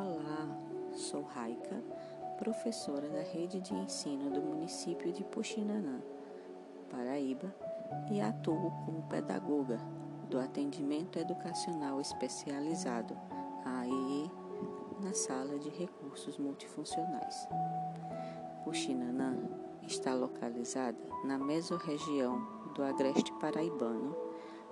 Olá, sou Raika, professora da rede de ensino do município de Puxinanã, Paraíba, e atuo como pedagoga do Atendimento Educacional Especializado, AEE, na Sala de Recursos Multifuncionais. Puxinanã está localizada na mesorregião do Agreste Paraibano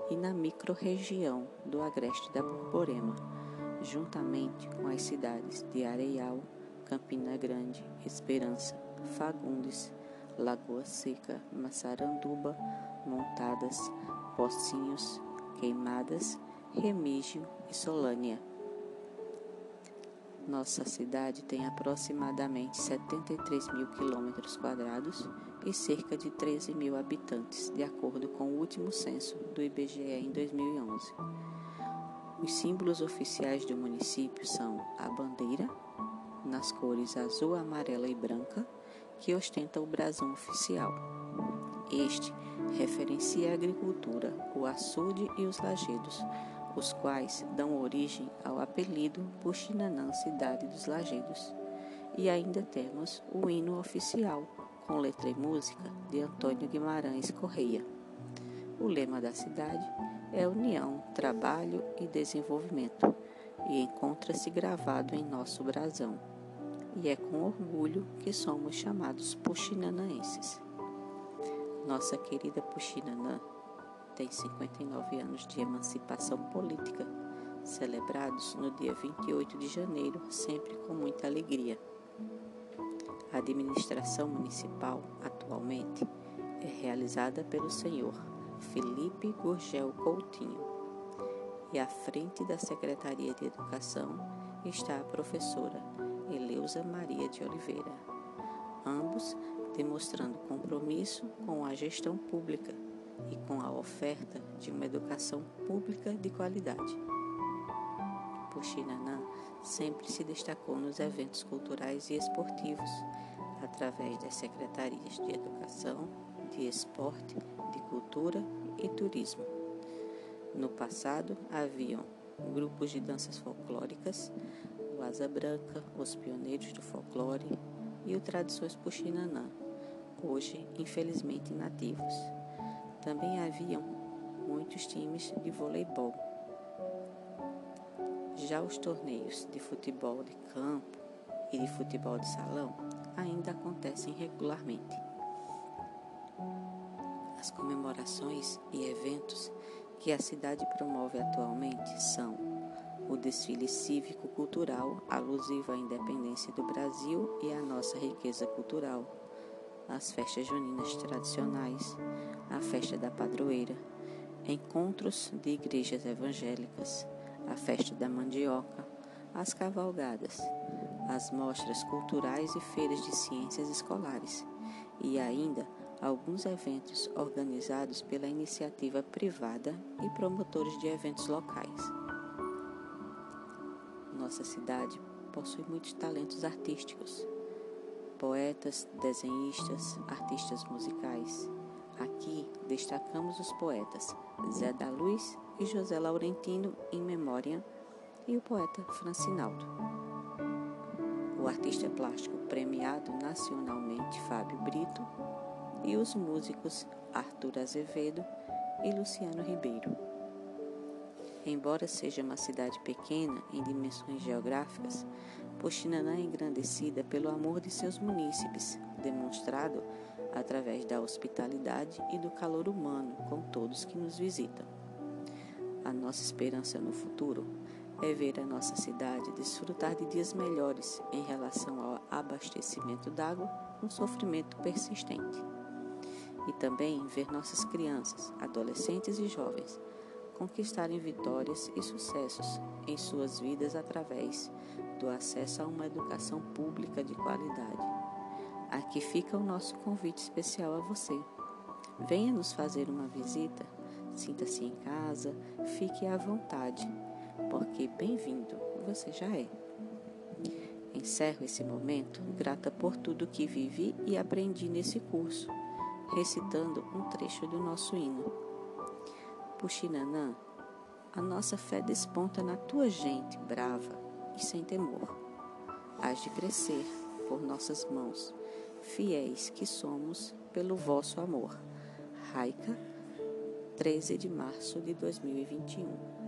e na microrregião do Agreste da Borborema juntamente com as cidades de Areial, Campina Grande, Esperança, Fagundes, Lagoa Seca, Massaranduba, Montadas, Pocinhos, Queimadas, Remígio e Solânia. Nossa cidade tem aproximadamente 73 mil quilômetros quadrados e cerca de 13 mil habitantes, de acordo com o último censo do IBGE em 2011. Os símbolos oficiais do município são a bandeira, nas cores azul, amarela e branca, que ostenta o brasão oficial. Este referencia a agricultura, o açude e os lajedos, os quais dão origem ao apelido Puxinanã Cidade dos Lajedos. E ainda temos o hino oficial, com letra e música de Antônio Guimarães Correia. O lema da cidade é união, trabalho e desenvolvimento, e encontra-se gravado em nosso brasão. E é com orgulho que somos chamados puxinanaenses. Nossa querida Puxinanã tem 59 anos de emancipação política, celebrados no dia 28 de janeiro, sempre com muita alegria. A administração municipal, atualmente, é realizada pelo Senhor Felipe Gurgel Coutinho. E à frente da Secretaria de Educação está a professora Eleusa Maria de Oliveira. Ambos demonstrando compromisso com a gestão pública e com a oferta de uma educação pública de qualidade. Puxinanã sempre se destacou nos eventos culturais e esportivos, através das secretarias de Educação, de Esporte, de Cultura e Turismo. No passado, haviam grupos de danças folclóricas, o Asa Branca, os Pioneiros do Folclore e o Tradições Puxinanã, hoje infelizmente inativos. Também haviam muitos times de voleibol. Já os torneios de futebol de campo e de futebol de salão ainda acontecem regularmente. As comemorações e eventos que a cidade promove atualmente são o desfile cívico-cultural alusivo à independência do Brasil e à nossa riqueza cultural, as festas juninas tradicionais, a festa da padroeira, encontros de igrejas evangélicas, a festa da mandioca, as cavalgadas, as mostras culturais e feiras de ciências escolares e ainda alguns eventos organizados pela iniciativa privada e promotores de eventos locais. Nossa cidade possui muitos talentos artísticos, poetas, desenhistas, artistas musicais. Aqui destacamos os poetas Zé da Luz e José Laurentino em memória e o poeta Francinaldo. O artista plástico premiado nacionalmente Fábio Brito e os músicos Arthur Azevedo e Luciano Ribeiro. Embora seja uma cidade pequena em dimensões geográficas, Puxinanã é engrandecida pelo amor de seus munícipes, demonstrado através da hospitalidade e do calor humano com todos que nos visitam. A nossa esperança no futuro é ver a nossa cidade desfrutar de dias melhores em relação ao abastecimento d'água, um sofrimento persistente e também ver nossas crianças, adolescentes e jovens conquistarem vitórias e sucessos em suas vidas através do acesso a uma educação pública de qualidade. Aqui fica o nosso convite especial a você. Venha nos fazer uma visita, sinta-se em casa, fique à vontade, porque bem-vindo você já é. Encerro esse momento grata por tudo que vivi e aprendi nesse curso recitando um trecho do nosso hino. Puxinanã, a nossa fé desponta na tua gente brava, e sem temor. Hás de crescer por nossas mãos, fiéis que somos pelo vosso amor. Raica, 13 de março de 2021.